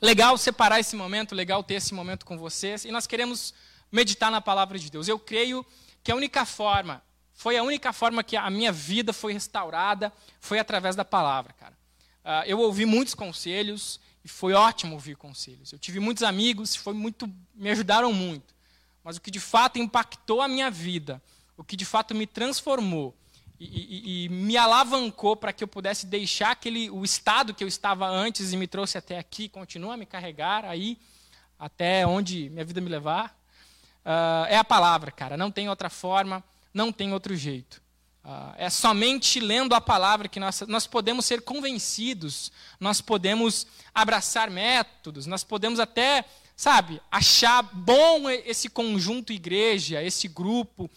Legal separar esse momento, legal ter esse momento com vocês. E nós queremos meditar na palavra de Deus. Eu creio que a única forma, foi a única forma que a minha vida foi restaurada, foi através da palavra, cara. Uh, eu ouvi muitos conselhos e foi ótimo ouvir conselhos. Eu tive muitos amigos, foi muito, me ajudaram muito. Mas o que de fato impactou a minha vida, o que de fato me transformou, e, e, me alavancou para que eu pudesse deixar aquele, o estado que eu estava antes e me trouxe até aqui, continua a me carregar aí, até onde minha vida me levar, uh, é a palavra, cara. Não tem outra forma, não tem outro jeito. Uh, é somente lendo a palavra que nós, nós podemos ser convencidos, nós podemos abraçar métodos, nós podemos até, sabe, achar bom esse conjunto igreja, esse grupo,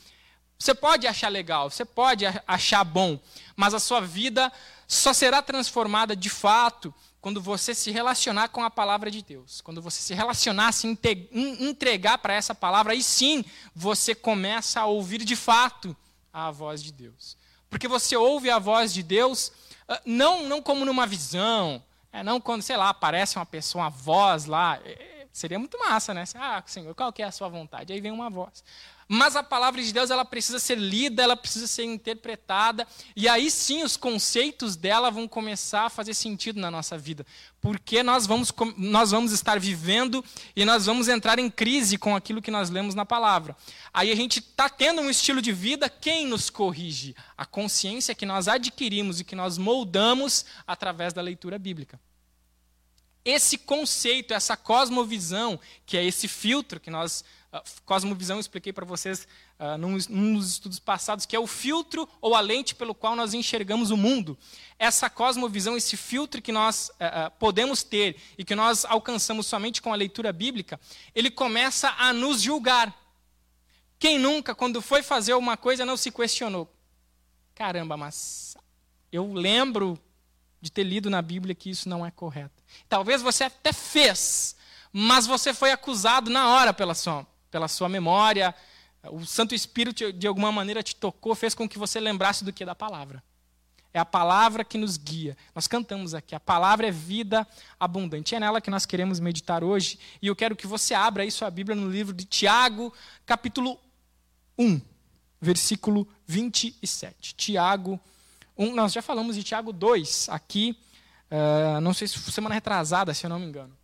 você pode achar legal, você pode achar bom, mas a sua vida só será transformada de fato quando você se relacionar com a palavra de Deus. Quando você se relacionar, se entregar para essa palavra, aí sim você começa a ouvir de fato a voz de Deus. Porque você ouve a voz de Deus ah, não, não como numa visão, é, não quando, sei lá, aparece uma pessoa, uma voz lá. É, é, seria muito massa, né? Ah, Senhor, qual que é a sua vontade? Aí vem uma voz. Mas a palavra de Deus ela precisa ser lida, ela precisa ser interpretada, e aí sim os conceitos dela vão começar a fazer sentido na nossa vida, porque nós vamos, nós vamos estar vivendo e nós vamos entrar em crise com aquilo que nós lemos na palavra. Aí a gente está tendo um estilo de vida, quem nos corrige? A consciência que nós adquirimos e que nós moldamos através da leitura bíblica. Esse conceito, essa cosmovisão, que é esse filtro que nós cosmovisão eu expliquei para vocês uh, num, num, dos estudos passados, que é o filtro ou a lente pelo qual nós enxergamos o mundo. Essa cosmovisão, esse filtro que nós uh, podemos ter e que nós alcançamos somente com a leitura bíblica, ele começa a nos julgar. Quem nunca, quando foi fazer uma coisa, não se questionou? Caramba, mas eu lembro de ter lido na Bíblia que isso não é correto. Talvez você até fez, mas você foi acusado na hora pela sua, pela sua memória. O Santo Espírito, de alguma maneira, te tocou, fez com que você lembrasse do que? Da palavra. É a palavra que nos guia. Nós cantamos aqui, a palavra é vida abundante. É nela que nós queremos meditar hoje. E eu quero que você abra aí sua Bíblia no livro de Tiago, capítulo 1, versículo 27. Tiago 1, nós já falamos de Tiago 2 aqui, uh, não sei se semana retrasada, se eu não me engano.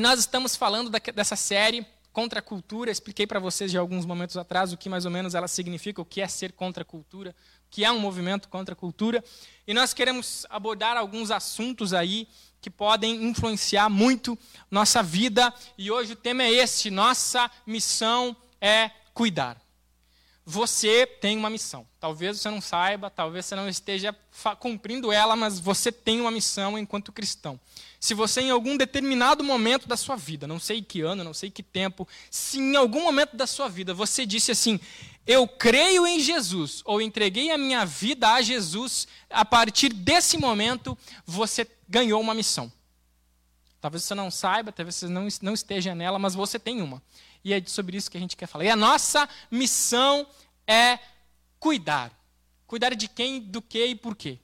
E nós estamos falando dessa série contra a cultura. Expliquei para vocês de alguns momentos atrás o que mais ou menos ela significa, o que é ser contra a cultura, o que é um movimento contra a cultura. E nós queremos abordar alguns assuntos aí que podem influenciar muito nossa vida. E hoje o tema é este: nossa missão é cuidar. Você tem uma missão. Talvez você não saiba, talvez você não esteja cumprindo ela, mas você tem uma missão enquanto cristão se você em algum determinado momento da sua vida, não sei que ano, não sei que tempo, se em algum momento da sua vida você disse assim: Eu creio em Jesus, ou entreguei a minha vida a Jesus, a partir desse momento você ganhou uma missão. Talvez você não saiba, talvez você não, não esteja nela, mas você tem uma. E é sobre isso que a gente quer falar. E a nossa missão é cuidar. Cuidar de quem, do que e por quê.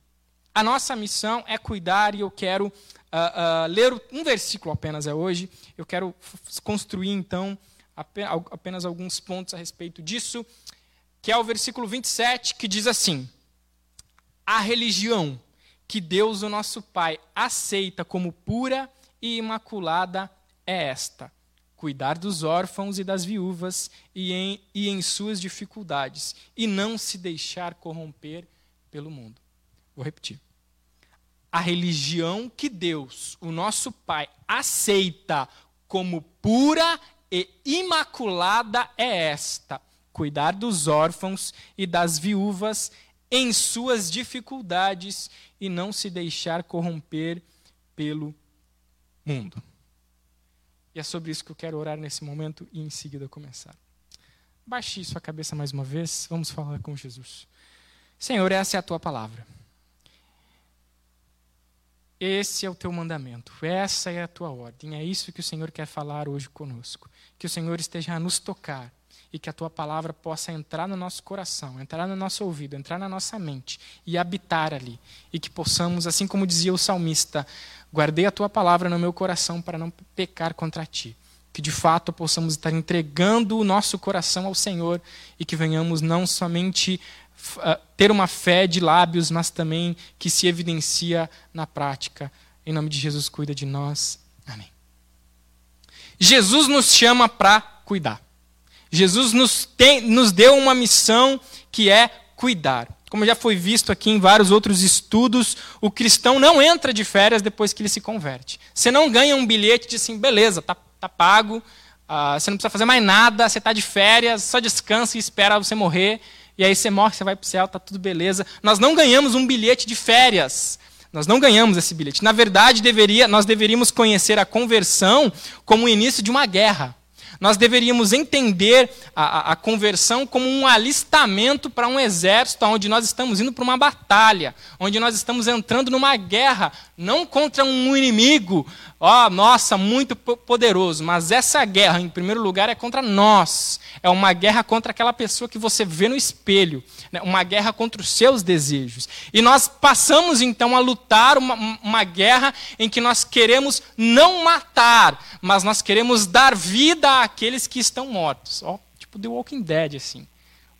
A nossa missão é cuidar e eu quero uh, uh, ler um versículo apenas é hoje. Eu quero construir, então, apenas alguns pontos a respeito disso, que é o versículo 27, que diz assim: A religião que Deus, o nosso Pai, aceita como pura e imaculada é esta: cuidar dos órfãos e das viúvas e em, e em suas dificuldades, e não se deixar corromper pelo mundo. Vou repetir a religião que Deus, o nosso Pai, aceita como pura e imaculada é esta: cuidar dos órfãos e das viúvas em suas dificuldades e não se deixar corromper pelo mundo. E é sobre isso que eu quero orar nesse momento e em seguida começar. Baixe sua cabeça mais uma vez, vamos falar com Jesus. Senhor, essa é a tua palavra. Esse é o teu mandamento, essa é a tua ordem. É isso que o Senhor quer falar hoje conosco. Que o Senhor esteja a nos tocar e que a tua palavra possa entrar no nosso coração, entrar no nosso ouvido, entrar na nossa mente e habitar ali. E que possamos, assim como dizia o salmista, guardei a tua palavra no meu coração para não pecar contra ti. Que de fato possamos estar entregando o nosso coração ao Senhor e que venhamos não somente ter uma fé de lábios, mas também que se evidencia na prática. Em nome de Jesus, cuida de nós. Amém. Jesus nos chama para cuidar. Jesus nos, tem, nos deu uma missão que é cuidar. Como já foi visto aqui em vários outros estudos, o cristão não entra de férias depois que ele se converte. Você não ganha um bilhete de assim, beleza, tá, tá pago, uh, você não precisa fazer mais nada, você está de férias, só descansa e espera você morrer, e aí você morre, você vai para o céu, tá tudo beleza. Nós não ganhamos um bilhete de férias. Nós não ganhamos esse bilhete. Na verdade, deveria, nós deveríamos conhecer a conversão como o início de uma guerra. Nós deveríamos entender a, a, a conversão como um alistamento para um exército, onde nós estamos indo para uma batalha, onde nós estamos entrando numa guerra, não contra um inimigo, ó, oh, nossa, muito poderoso, mas essa guerra, em primeiro lugar, é contra nós. É uma guerra contra aquela pessoa que você vê no espelho, né? uma guerra contra os seus desejos. E nós passamos então a lutar uma, uma guerra em que nós queremos não matar, mas nós queremos dar vida àqueles que estão mortos. Ó, tipo The Walking Dead, assim.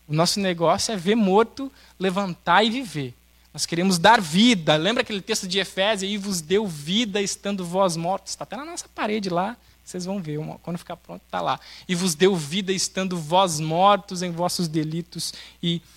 O nosso negócio é ver morto, levantar e viver. Nós queremos dar vida. Lembra aquele texto de Efésios? E vos deu vida estando vós mortos. Está até na nossa parede lá. Vocês vão ver. Quando ficar pronto, está lá. E vos deu vida estando vós mortos em vossos delitos e pecados.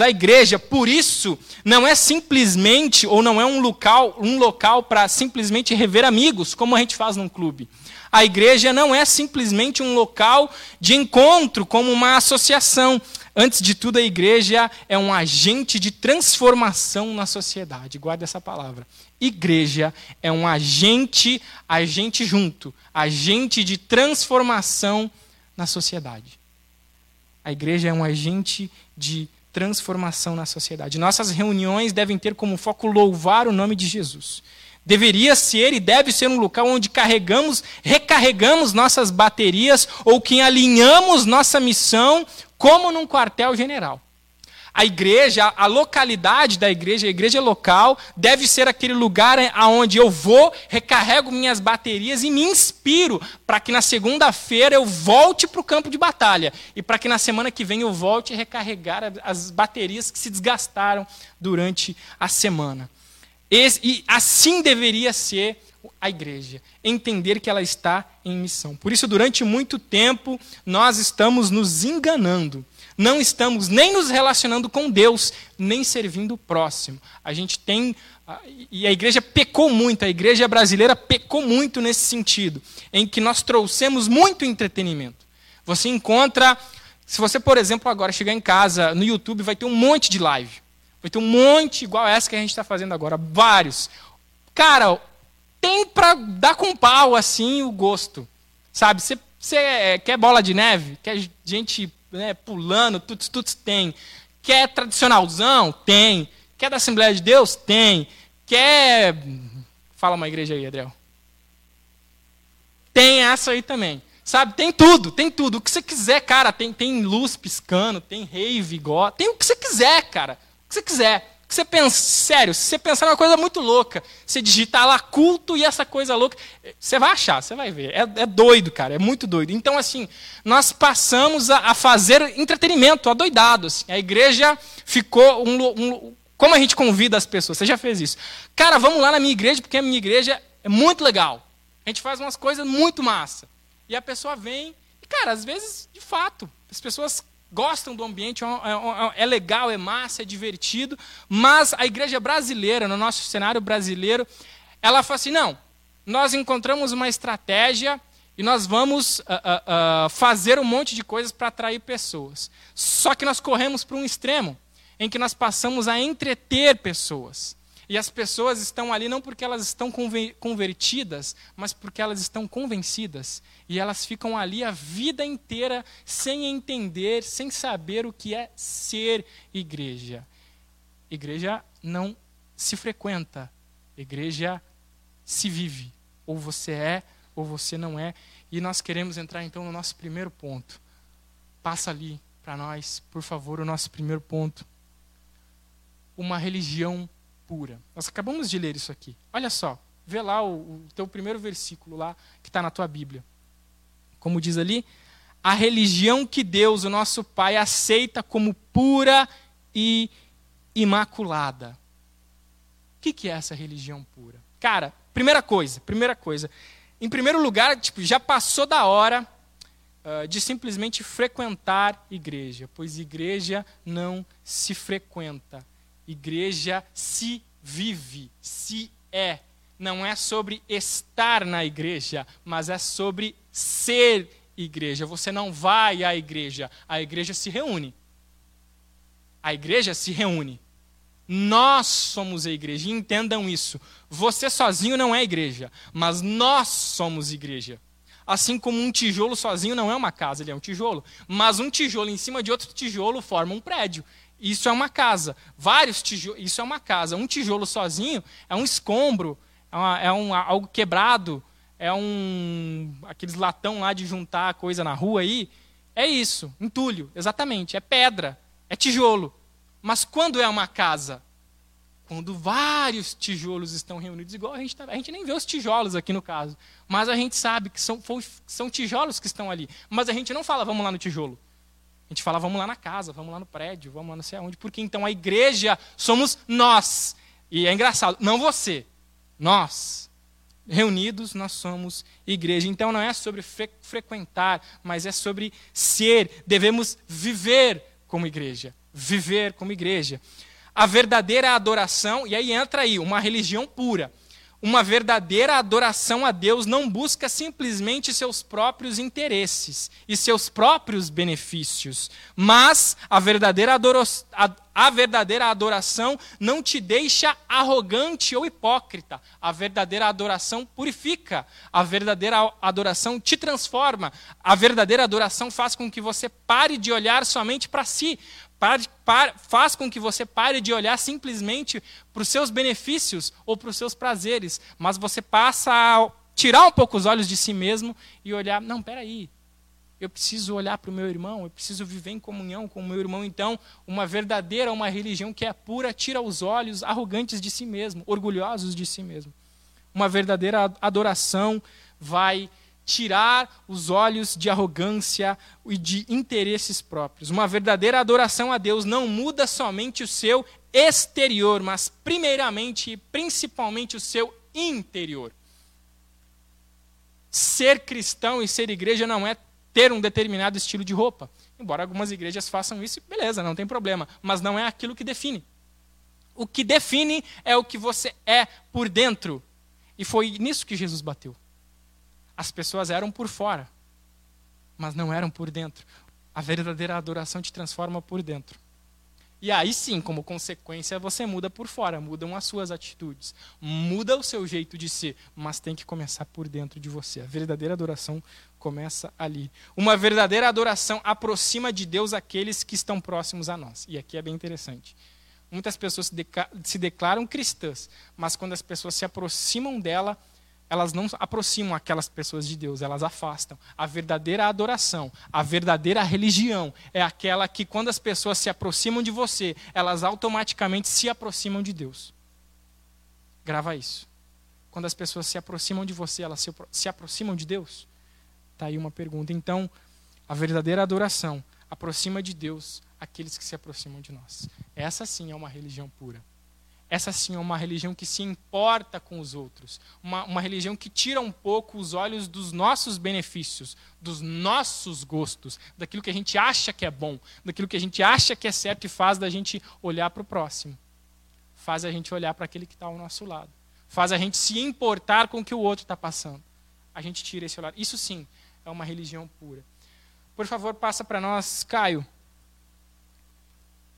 A igreja, por isso, não é simplesmente, ou não é um local, um local para simplesmente rever amigos, como a gente faz num clube. A igreja não é simplesmente um local de encontro, como uma associação. Antes de tudo, a igreja é um agente de transformação na sociedade. Guarda essa palavra. Igreja é um agente, agente junto, agente de transformação na sociedade. A igreja é um agente de transformação na sociedade. Nossas reuniões devem ter como foco louvar o nome de Jesus. Deveria ser e deve ser um local onde carregamos, recarregamos nossas baterias ou que alinhamos nossa missão como num quartel-general. A igreja, a localidade da igreja, a igreja local, deve ser aquele lugar aonde eu vou, recarrego minhas baterias e me inspiro para que na segunda-feira eu volte para o campo de batalha e para que na semana que vem eu volte a recarregar as baterias que se desgastaram durante a semana. E assim deveria ser a igreja, entender que ela está em missão. Por isso, durante muito tempo, nós estamos nos enganando. Não estamos nem nos relacionando com Deus, nem servindo o próximo. A gente tem. E a igreja pecou muito, a igreja brasileira pecou muito nesse sentido, em que nós trouxemos muito entretenimento. Você encontra. Se você, por exemplo, agora chegar em casa, no YouTube, vai ter um monte de live. Vai ter um monte igual essa que a gente está fazendo agora, vários. Cara, tem para dar com pau assim o gosto, sabe? Você, você quer bola de neve? Quer gente né, pulando? Tudo, tudo tem. Quer tradicionalzão? Tem. Quer da Assembleia de Deus? Tem. Quer. Fala uma igreja aí, Adriel. Tem essa aí também. Sabe, tem tudo, tem tudo. O que você quiser, cara. Tem, tem luz piscando, tem rave, igual. Tem o que você quiser, cara que você quiser. Você pensa, sério, se você pensar numa coisa muito louca, você digitar lá culto e essa coisa louca, você vai achar, você vai ver. É, é doido, cara, é muito doido. Então, assim, nós passamos a, a fazer entretenimento, adoidado. Assim. A igreja ficou um, um, Como a gente convida as pessoas? Você já fez isso? Cara, vamos lá na minha igreja, porque a minha igreja é muito legal. A gente faz umas coisas muito massa. E a pessoa vem, e, cara, às vezes, de fato, as pessoas gostam do ambiente, é, é, é, legal, é massa, é divertido, mas a igreja brasileira, no nosso cenário brasileiro, ela fala assim: não, nós encontramos uma estratégia e nós vamos uh, uh, uh, fazer um monte de coisas para atrair pessoas. Só que nós corremos para um extremo em que nós passamos a entreter pessoas. E as pessoas estão ali não porque elas estão convertidas, mas porque elas estão convencidas. E elas ficam ali a vida inteira sem entender, sem saber o que é ser igreja. Igreja não se frequenta, igreja se vive. Ou você é, ou você não é. E nós queremos entrar então no nosso primeiro ponto. Passa ali para nós, por favor, o nosso primeiro ponto. Uma religião pura. Nós acabamos de ler isso aqui. Olha só, vê lá o, o teu primeiro versículo lá que está na tua Bíblia. Como diz ali, a religião que Deus, o nosso Pai, aceita como pura e imaculada. O que, que é essa religião pura? Cara, primeira coisa, primeira coisa. Em primeiro lugar, tipo, já passou da hora uh, de simplesmente frequentar igreja, pois igreja não se frequenta. Igreja se vive, se é. Não é sobre estar na igreja, mas é sobre ser igreja. Você não vai à igreja, a igreja se reúne. A igreja se reúne. Nós somos a igreja, entendam isso. Você sozinho não é igreja, mas nós somos igreja. Assim como um tijolo sozinho não é uma casa, ele é um tijolo. Mas um tijolo em cima de outro tijolo forma um prédio. Isso é uma casa. Vários tijolos, isso é uma casa. Um tijolo sozinho é um escombro, é, uma, é um, algo quebrado, é um aqueles latão lá de juntar coisa na rua aí, é isso, entulho, exatamente, é pedra, é tijolo. Mas quando é uma casa? Quando vários tijolos estão reunidos, igual a gente tá, a gente nem vê os tijolos aqui no caso, mas a gente sabe que são, são tijolos que estão ali. Mas a gente não fala, vamos lá no tijolo. A gente fala, vamos lá na casa, vamos lá no prédio, vamos lá não sei aonde, porque então a igreja somos nós. E é engraçado, não você, nós reunidos, nós somos igreja. Então não é sobre fre frequentar, mas é sobre ser. Devemos viver como igreja. Viver como igreja. A verdadeira adoração, e aí entra aí, uma religião pura. Uma verdadeira adoração a Deus não busca simplesmente seus próprios interesses e seus próprios benefícios, mas a verdadeira, a, a verdadeira adoração não te deixa arrogante ou hipócrita. A verdadeira adoração purifica, a verdadeira adoração te transforma, a verdadeira adoração faz com que você pare de olhar somente para si, Pare, pare, faz com que você pare de olhar simplesmente para os seus benefícios ou para os seus prazeres, mas você passa a tirar um pouco os olhos de si mesmo e olhar, não, peraí, eu preciso olhar para o meu irmão, eu preciso viver em comunhão com o meu irmão. Então, uma verdadeira, uma religião que é pura, tira os olhos arrogantes de si mesmo, orgulhosos de si mesmo. Uma verdadeira adoração vai tirar os olhos de arrogância e de interesses próprios. Uma verdadeira adoração a Deus não muda somente o seu exterior, mas primeiramente e principalmente o seu interior. Ser cristão e ser igreja não é ter um determinado estilo de roupa. Embora algumas igrejas façam isso, beleza, não tem problema, mas não é aquilo que define. O que define é o que você é por dentro. E foi nisso que Jesus bateu. As pessoas eram por fora, mas não eram por dentro. A verdadeira adoração te transforma por dentro. E aí sim, como consequência, você muda por fora, mudam as suas atitudes, muda o seu jeito de ser, mas tem que começar por dentro de você. A verdadeira adoração começa ali. Uma verdadeira adoração aproxima de Deus aqueles que estão próximos a nós. E aqui é bem interessante. Muitas pessoas se declaram cristãs, mas quando as pessoas se aproximam dela, elas não aproximam aquelas pessoas de Deus, elas afastam. A verdadeira adoração, a verdadeira religião é aquela que, quando as pessoas se aproximam de você, elas automaticamente se aproximam de Deus. Grava isso. Quando as pessoas se aproximam de você, elas se, se aproximam de Deus? Está aí uma pergunta. Então, a verdadeira adoração aproxima de Deus aqueles que se aproximam de nós. Essa sim é uma religião pura. Essa sim é uma religião que se importa com os outros. Uma, uma religião que tira um pouco os olhos dos nossos benefícios, dos nossos gostos, daquilo que a gente acha que é bom, daquilo que a gente acha que é certo e faz da gente olhar para o próximo. Faz a gente olhar para aquele que está ao nosso lado. Faz a gente se importar com o que o outro está passando. A gente tira esse olhar. Isso sim é uma religião pura. Por favor, passa para nós, Caio.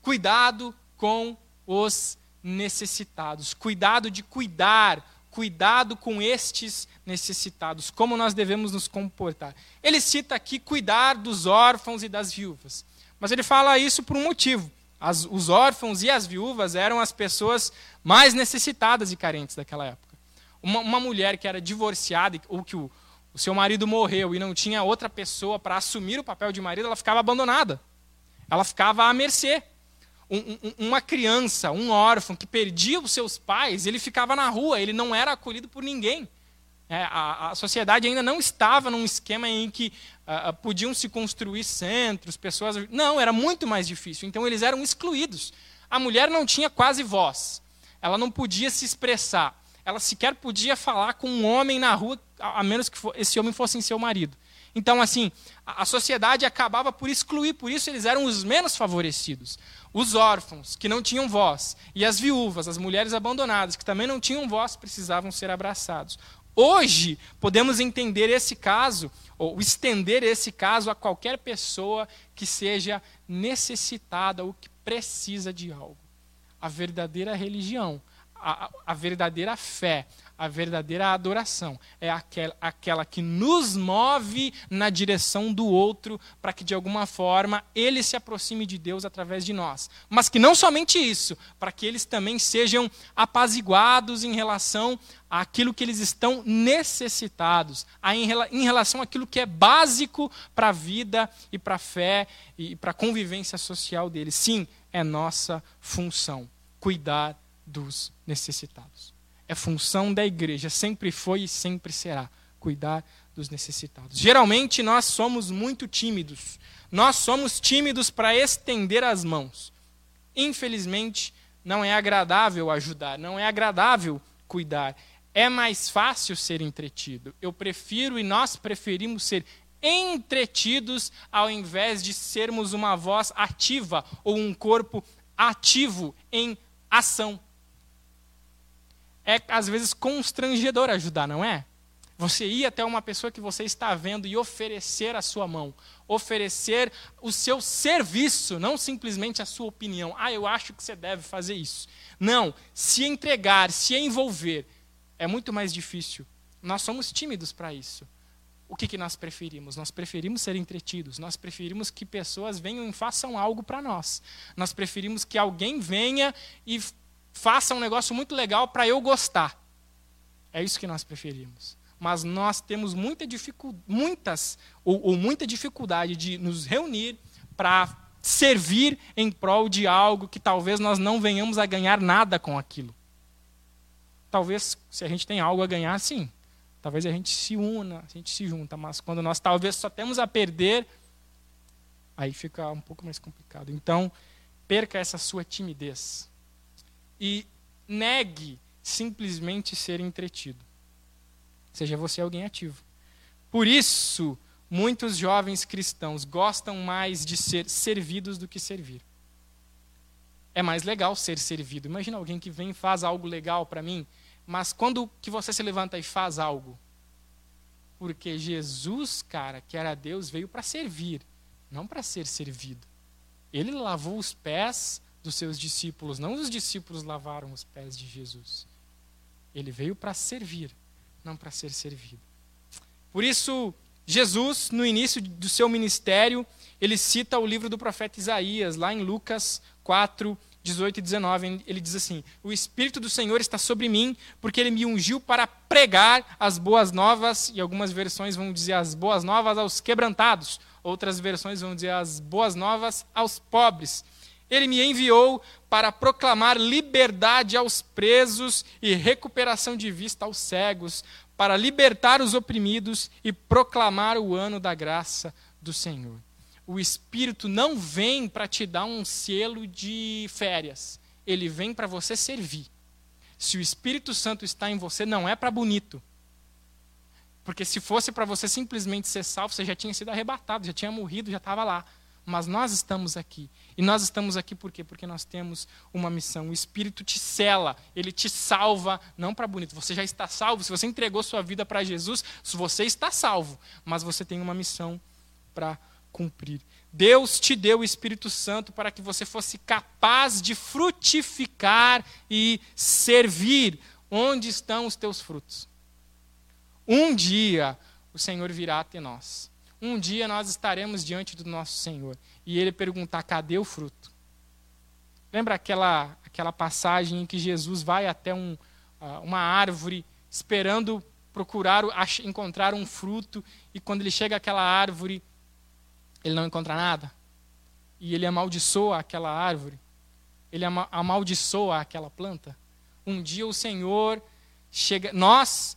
Cuidado com os necessitados. Cuidado de cuidar, cuidado com estes necessitados. Como nós devemos nos comportar. Ele cita aqui cuidar dos órfãos e das viúvas. Mas ele fala isso por um motivo. As, os órfãos e as viúvas eram as pessoas mais necessitadas e carentes daquela época. Uma, uma mulher que era divorciada, ou que o, o seu marido morreu e não tinha outra pessoa para assumir o papel de marido, ela ficava abandonada. Ela ficava à mercê. Um, um, uma criança, um órfão que perdia os seus pais, ele ficava na rua, ele não era acolhido por ninguém. É, a, a, sociedade ainda não estava num esquema em que uh, podiam se construir centros, pessoas. Não, era muito mais difícil. Então eles eram excluídos. A mulher não tinha quase voz. Ela não podia se expressar. Ela sequer podia falar com um homem na rua, a menos que esse homem fosse seu marido. Então, assim, a sociedade acabava por excluir, por isso eles eram os menos favorecidos. Os órfãos, que não tinham voz, e as viúvas, as mulheres abandonadas, que também não tinham voz, precisavam ser abraçados. Hoje, podemos entender esse caso, ou estender esse caso a qualquer pessoa que seja necessitada ou que precisa de algo. A verdadeira religião, a, a verdadeira fé, a verdadeira adoração é aquela, aquela que nos move na direção do outro, para que de alguma forma ele se aproxime de Deus através de nós. Mas que não somente isso, para que eles também sejam apaziguados em relação àquilo que eles estão necessitados, em relação àquilo que é básico para a vida e para a fé e para a convivência social deles. Sim, é nossa função cuidar dos necessitados. É função da igreja, sempre foi e sempre será cuidar dos necessitados. Geralmente nós somos muito tímidos. Nós somos tímidos para estender as mãos. Infelizmente, não é agradável ajudar, não é agradável cuidar. É mais fácil ser entretido. Eu prefiro e nós preferimos ser entretidos ao invés de sermos uma voz ativa ou um corpo ativo em ação é às vezes constrangedor ajudar, não é? Você ir até uma pessoa que você está vendo e oferecer a sua mão, oferecer o seu serviço, não simplesmente a sua opinião. Ah, eu acho que você deve fazer isso. Não, se entregar, se envolver, é muito mais difícil. Nós somos tímidos para isso. O que, que nós preferimos? Nós preferimos ser entretidos, nós preferimos que pessoas venham e façam algo para nós. Nós preferimos que alguém venha e faça um negócio muito legal para eu gostar. É isso que nós preferimos. Mas nós temos muita dificu muitas ou, ou muita dificuldade de nos reunir para servir em prol de algo que talvez nós não venhamos a ganhar nada com aquilo. Talvez, se a gente tem algo a ganhar, sim. Talvez a gente se una, a gente se junta, mas quando nós talvez só temos a perder, aí fica um pouco mais complicado. Então, perca essa sua timidez e negue simplesmente ser entretido. Seja você alguém ativo. Por isso, muitos jovens cristãos gostam mais de ser servidos do que servir. É mais legal ser servido. Imagina alguém que vem e faz algo legal para mim, mas quando que você se levanta e faz algo? Porque Jesus, cara, que era Deus, veio para servir, não para ser servido. Ele lavou os pés dos seus discípulos. Não os discípulos lavaram os pés de Jesus. Ele veio para servir, não para ser servido. Por isso, Jesus, no início do seu ministério, ele cita o livro do profeta Isaías, lá em Lucas 4, 18 e 19. Ele diz assim: O Espírito do Senhor está sobre mim, porque ele me ungiu para pregar as boas novas, e algumas versões vão dizer as boas novas aos quebrantados, outras versões vão dizer as boas novas aos pobres ele me enviou para proclamar liberdade aos presos e recuperação de vista aos cegos, para libertar os oprimidos e proclamar o ano da graça do Senhor. O Espírito não vem para te dar um selo de férias, ele vem para você servir. Se o Espírito Santo está em você, não é para bonito. Porque se fosse para você simplesmente ser salvo, você já tinha sido arrebatado, já tinha morrido, já estava lá. Mas nós estamos aqui. E nós estamos aqui por quê? Porque nós temos uma missão. O Espírito te cela, ele te salva, não para bonito. Você já está salvo. Se você entregou sua vida para Jesus, você está salvo. Mas você tem uma missão para cumprir. Deus te deu o Espírito Santo para que você fosse capaz de frutificar e servir. Onde estão os teus frutos? Um dia o Senhor virá até nós um dia nós estaremos diante do nosso Senhor e ele perguntar: cadê o fruto? Lembra aquela, aquela passagem em que Jesus vai até um, uma árvore esperando procurar encontrar um fruto e quando ele chega àquela árvore, ele não encontra nada. E ele amaldiçoa aquela árvore. Ele amaldiçoa aquela planta. Um dia o Senhor chega, nós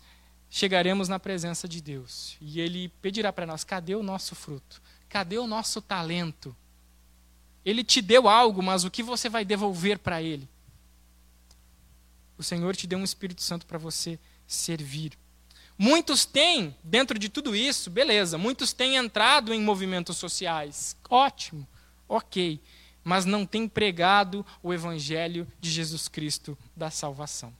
chegaremos na presença de Deus e ele pedirá para nós: cadê o nosso fruto? Cadê o nosso talento? Ele te deu algo, mas o que você vai devolver para ele? O Senhor te deu um Espírito Santo para você servir. Muitos têm, dentro de tudo isso, beleza, muitos têm entrado em movimentos sociais. Ótimo, ok. Mas não têm pregado o Evangelho de Jesus Cristo da salvação.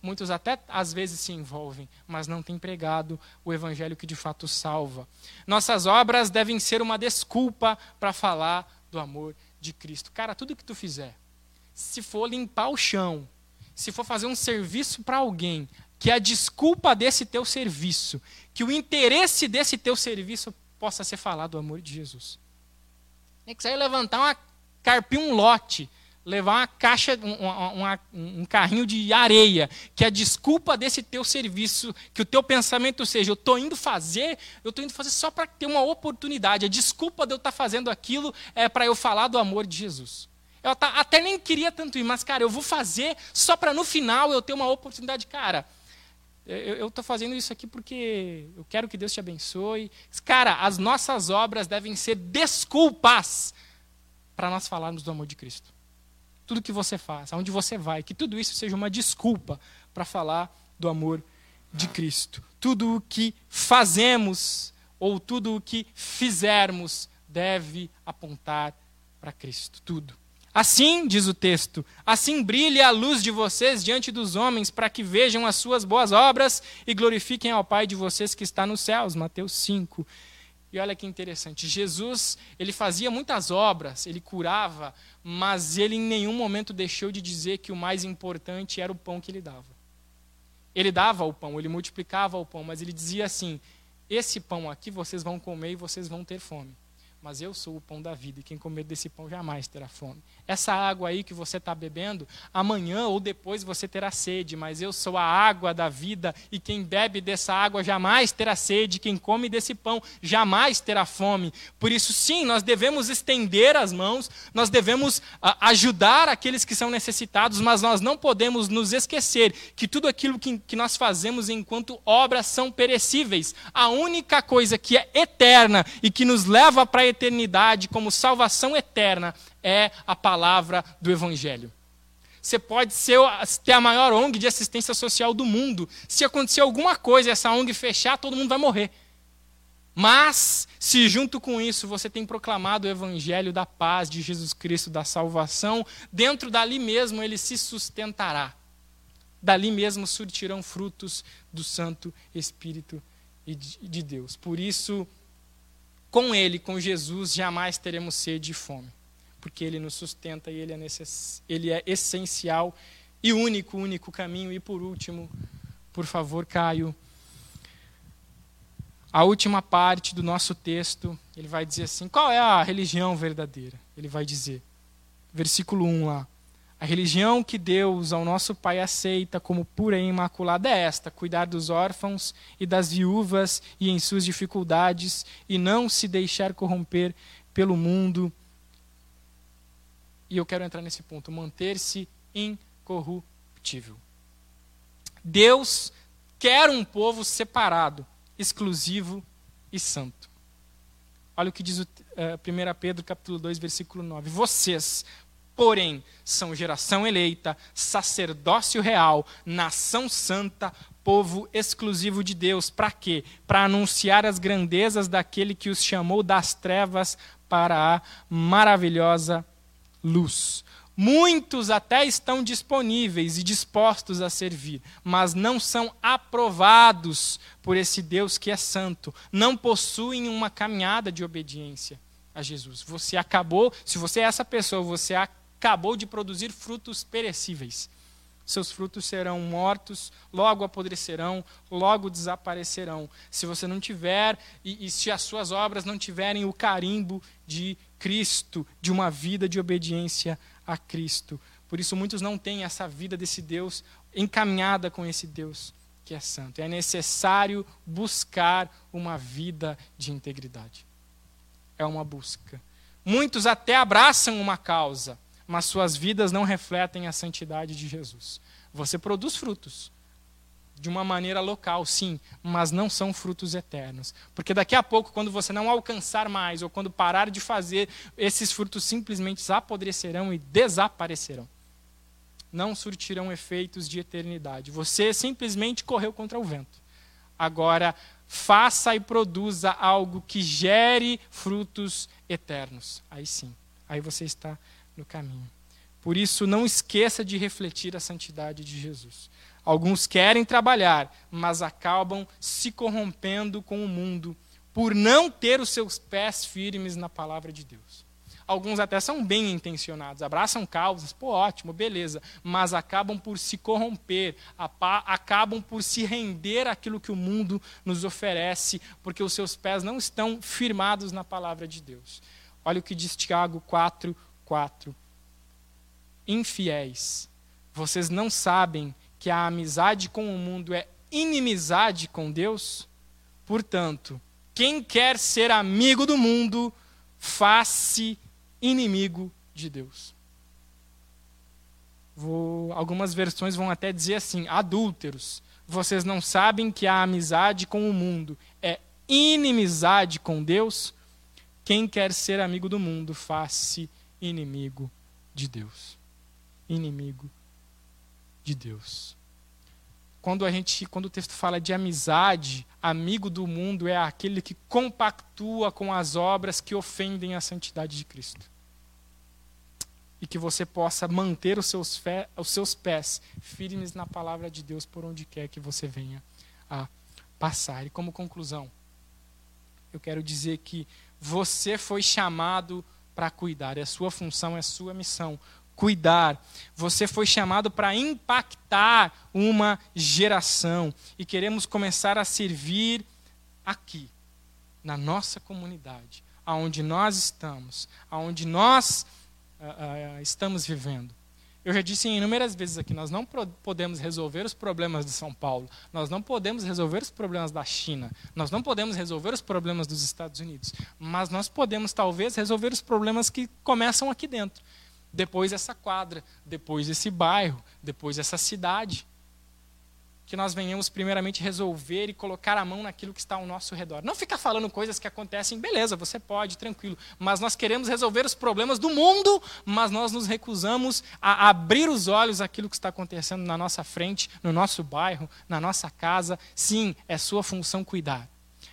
Muitos até às vezes se envolvem, mas não têm pregado o evangelho que de fato salva. Nossas obras devem ser uma desculpa para falar do amor de Cristo. Cara, tudo que tu fizer, se for limpar o chão, se for fazer um serviço para alguém, que a desculpa desse teu serviço, que o interesse desse teu serviço possa ser falar do amor de Jesus. É que sair levantar uma carpir um lote, levar uma caixa, um, um, carrinho de areia, que a desculpa desse teu serviço, que o teu pensamento seja, eu estou indo fazer, eu estou indo fazer só para ter uma oportunidade. A desculpa de eu estar tá fazendo aquilo é para eu falar do amor de Jesus. Eu até nem queria tanto ir, mas, cara, eu vou fazer só para no final eu ter uma oportunidade. Cara, eu estou fazendo isso aqui porque eu quero que Deus te abençoe. Cara, as nossas obras devem ser desculpas para nós falarmos do amor de Cristo. Tudo que você faz, aonde você vai, que tudo isso seja uma desculpa para falar do amor de Cristo. Tudo o que fazemos ou tudo o que fizermos deve apontar para Cristo. Tudo. Assim, diz o texto, assim brilhe a luz de vocês diante dos homens, para que vejam as suas boas obras e glorifiquem ao Pai de vocês que está nos céus. Mateus 5. E olha que interessante, Jesus, ele fazia muitas obras, ele curava, mas ele em nenhum momento deixou de dizer que o mais importante era o pão que ele dava. Ele dava o pão, ele multiplicava o pão, mas ele dizia assim: esse pão aqui vocês vão comer e vocês vão ter fome mas eu sou o pão da vida, e quem comer desse pão jamais terá fome. Essa água aí que você está bebendo, amanhã ou depois você terá sede, mas eu sou a água da vida, e quem bebe dessa água jamais terá sede, quem come desse pão jamais terá fome. Por isso, sim, nós devemos estender as mãos, nós devemos a, ah, ajudar aqueles que são necessitados, mas nós não podemos nos esquecer que tudo aquilo que, que nós fazemos enquanto obras são perecíveis. A única coisa que é eterna e que nos leva para eternidade, como salvação eterna, é a palavra do Evangelho. Você pode ser, ter a maior ONG de assistência social do mundo. Se acontecer alguma coisa e essa ONG fechar, todo mundo vai morrer. Mas, se junto com isso você tem proclamado o evangelho da paz de Jesus Cristo, da salvação, dentro dali mesmo ele se sustentará. Dali mesmo surtirão frutos do Santo Espírito de Deus. Por isso, com Ele, com Jesus, jamais teremos sede e fome, porque Ele nos sustenta e Ele é, necess... ele é essencial e único, único caminho. E por último, por favor, Caio, a última parte do nosso texto, ele vai dizer assim: qual é a religião verdadeira? Ele vai dizer, versículo 1 lá. A religião que Deus, ao nosso Pai, aceita como pura e imaculada é esta: cuidar dos órfãos e das viúvas e em suas dificuldades, e não se deixar corromper pelo mundo. E eu quero entrar nesse ponto: manter-se incorruptível. Deus quer um povo separado, exclusivo e santo. Olha o que diz o, uh, eh, 1 Pedro capítulo 2, versículo 9. Vocês, porém são geração eleita, sacerdócio real, nação santa, povo exclusivo de Deus. Para quê? Para anunciar as grandezas daquele que os chamou das trevas para a maravilhosa luz. Muitos até estão disponíveis e dispostos a servir, mas não são aprovados por esse Deus que é santo, não possuem uma caminhada de obediência a Jesus. Você acabou, se você é essa pessoa, você acabou de produzir frutos perecíveis. Seus frutos serão mortos, logo apodrecerão, logo desaparecerão. Se você não tiver, e, e se as suas obras não tiverem o carimbo de Cristo, de uma vida de obediência a Cristo. Por isso, muitos não têm essa vida desse Deus encaminhada com esse Deus que é santo. É necessário buscar uma vida de integridade. É uma busca. Muitos até abraçam uma causa, mas suas vidas não refletem a santidade de Jesus. Você produz frutos de uma maneira local, sim, mas não são frutos eternos. Porque daqui a pouco, quando você não alcançar mais, ou quando parar de fazer, esses frutos simplesmente apodrecerão e desaparecerão. Não surtirão efeitos de eternidade. Você simplesmente correu contra o vento. Agora, faça e produza algo que gere frutos eternos. Aí sim, aí você está no caminho. Por isso, não esqueça de refletir a santidade de Jesus. Alguns querem trabalhar, mas acabam se corrompendo com o mundo por não ter os seus pés firmes na palavra de Deus. Alguns até são bem intencionados, abraçam causas, pô, ótimo, beleza, mas acabam por se corromper, acabam por se render àquilo que o mundo nos oferece, porque os seus pés não estão firmados na palavra de Deus. Olha o que diz Tiago 4, 4. Infiéis, vocês não sabem que a amizade com o mundo é inimizade com Deus? Portanto, quem quer ser amigo do mundo, faz-se inimigo de Deus. Vou, algumas versões vão até dizer assim: adúlteros, vocês não sabem que a amizade com o mundo é inimizade com Deus? Quem quer ser amigo do mundo, faz-se inimigo de Deus. Inimigo de Deus. Quando a gente, quando o texto fala de amizade, amigo do mundo é aquele que compactua com as obras que ofendem a santidade de Cristo. E que você possa manter os seus, fé, os seus pés firmes na palavra de Deus por onde quer que você venha a passar. E como conclusão, eu quero dizer que você foi chamado para cuidar, é sua função, é sua missão cuidar. Você foi chamado para impactar uma geração. E queremos começar a servir aqui, na nossa comunidade, aonde nós estamos, aonde nós uh, uh, estamos vivendo. Eu já disse inúmeras vezes aqui, nós não podemos resolver os problemas de São Paulo, nós não podemos resolver os problemas da China, nós não podemos resolver os problemas dos Estados Unidos, mas nós podemos talvez resolver os problemas que começam aqui dentro. Depois essa quadra, depois esse bairro, depois essa cidade. Que nós venhamos primeiramente resolver e colocar a mão naquilo que está ao nosso redor. Não ficar falando coisas que acontecem, beleza, você pode, tranquilo. Mas nós queremos resolver os problemas do mundo, mas nós nos recusamos a abrir os olhos àquilo que está acontecendo na nossa frente, no nosso bairro, na nossa casa. Sim, é sua função cuidar.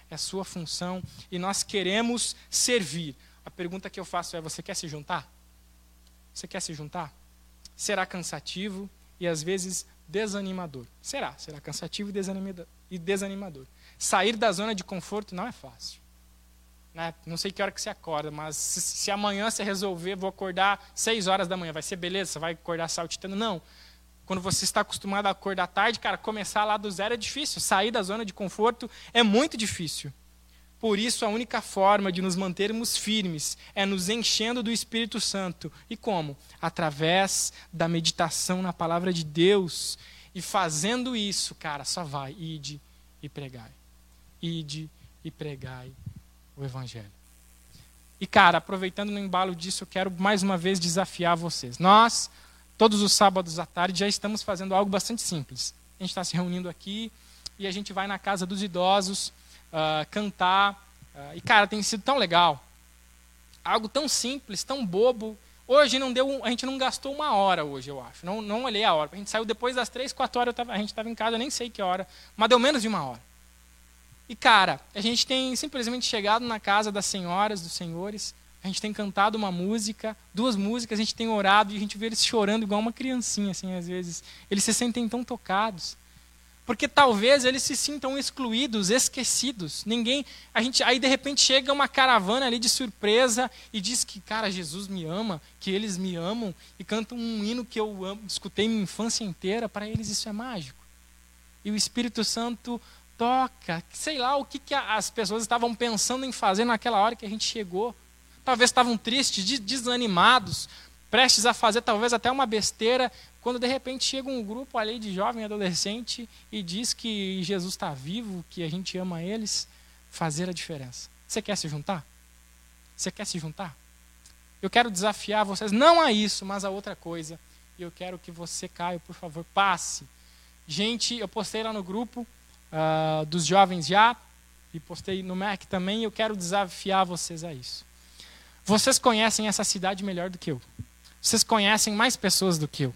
É sua função e nós queremos servir. A pergunta que eu faço é: você quer se juntar? Você quer se juntar? Será cansativo e às vezes desanimador. Será, será cansativo e desanimador. Sair da zona de conforto não é fácil. Né? Não sei que hora que você acorda, mas se, se amanhã você resolver, vou acordar 6 horas da manhã, vai ser beleza? Você vai acordar saltitando? Não. Quando você está acostumado a acordar tarde, cara, começar lá do zero é difícil. Sair da zona de conforto é muito difícil. Por isso, a única forma de nos mantermos firmes é nos enchendo do Espírito Santo. E como? Através da meditação na palavra de Deus. E fazendo isso, cara, só vai. Ide e pregai. Ide e pregai o Evangelho. E, cara, aproveitando no embalo disso, eu quero mais uma vez desafiar vocês. Nós, todos os sábados à tarde, já estamos fazendo algo bastante simples. A gente está se reunindo aqui e a gente vai na casa dos idosos uh, cantar. Uh, e, cara, tem sido tão legal. Algo tão simples, tão bobo. Hoje não deu, a gente não gastou uma hora hoje, eu acho. Não, não olhei a hora. A gente saiu depois das três, quatro horas, tava, a gente estava em casa, nem sei que hora, mas deu menos de uma hora. E, cara, a gente tem simplesmente chegado na casa das senhoras, dos senhores, a gente tem cantado uma música, duas músicas, a gente tem orado e a gente vê eles chorando igual uma criancinha, assim, às vezes. Eles se sentem tão tocados. Porque talvez eles se sintam excluídos, esquecidos. Ninguém, a gente, aí de repente chega uma caravana ali de surpresa e diz que, cara, Jesus me ama, que eles me amam e cantam um hino que eu amo, escutei minha infância inteira, para eles isso é mágico. E o Espírito Santo toca, sei lá o que, que as pessoas estavam pensando em fazer naquela hora que a gente chegou. Talvez estavam tristes, desanimados, prestes a fazer talvez até uma besteira, quando de repente chega um grupo ali de jovem adolescente e diz que Jesus está vivo, que a gente ama eles, fazer a diferença. Você quer se juntar? Você quer se juntar? Eu quero desafiar vocês, não a isso, mas a outra coisa. E eu quero que você, Caio, por favor, passe. Gente, eu postei lá no grupo uh, dos jovens já, e postei no Mac também, eu quero desafiar vocês a isso. Vocês conhecem essa cidade melhor do que eu. Vocês conhecem mais pessoas do que eu.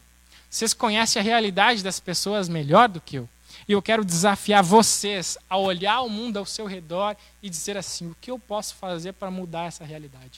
Vocês conhecem a realidade das pessoas melhor do que eu. E eu quero desafiar vocês a olhar o mundo ao seu redor e dizer assim: o que eu posso fazer para mudar essa realidade?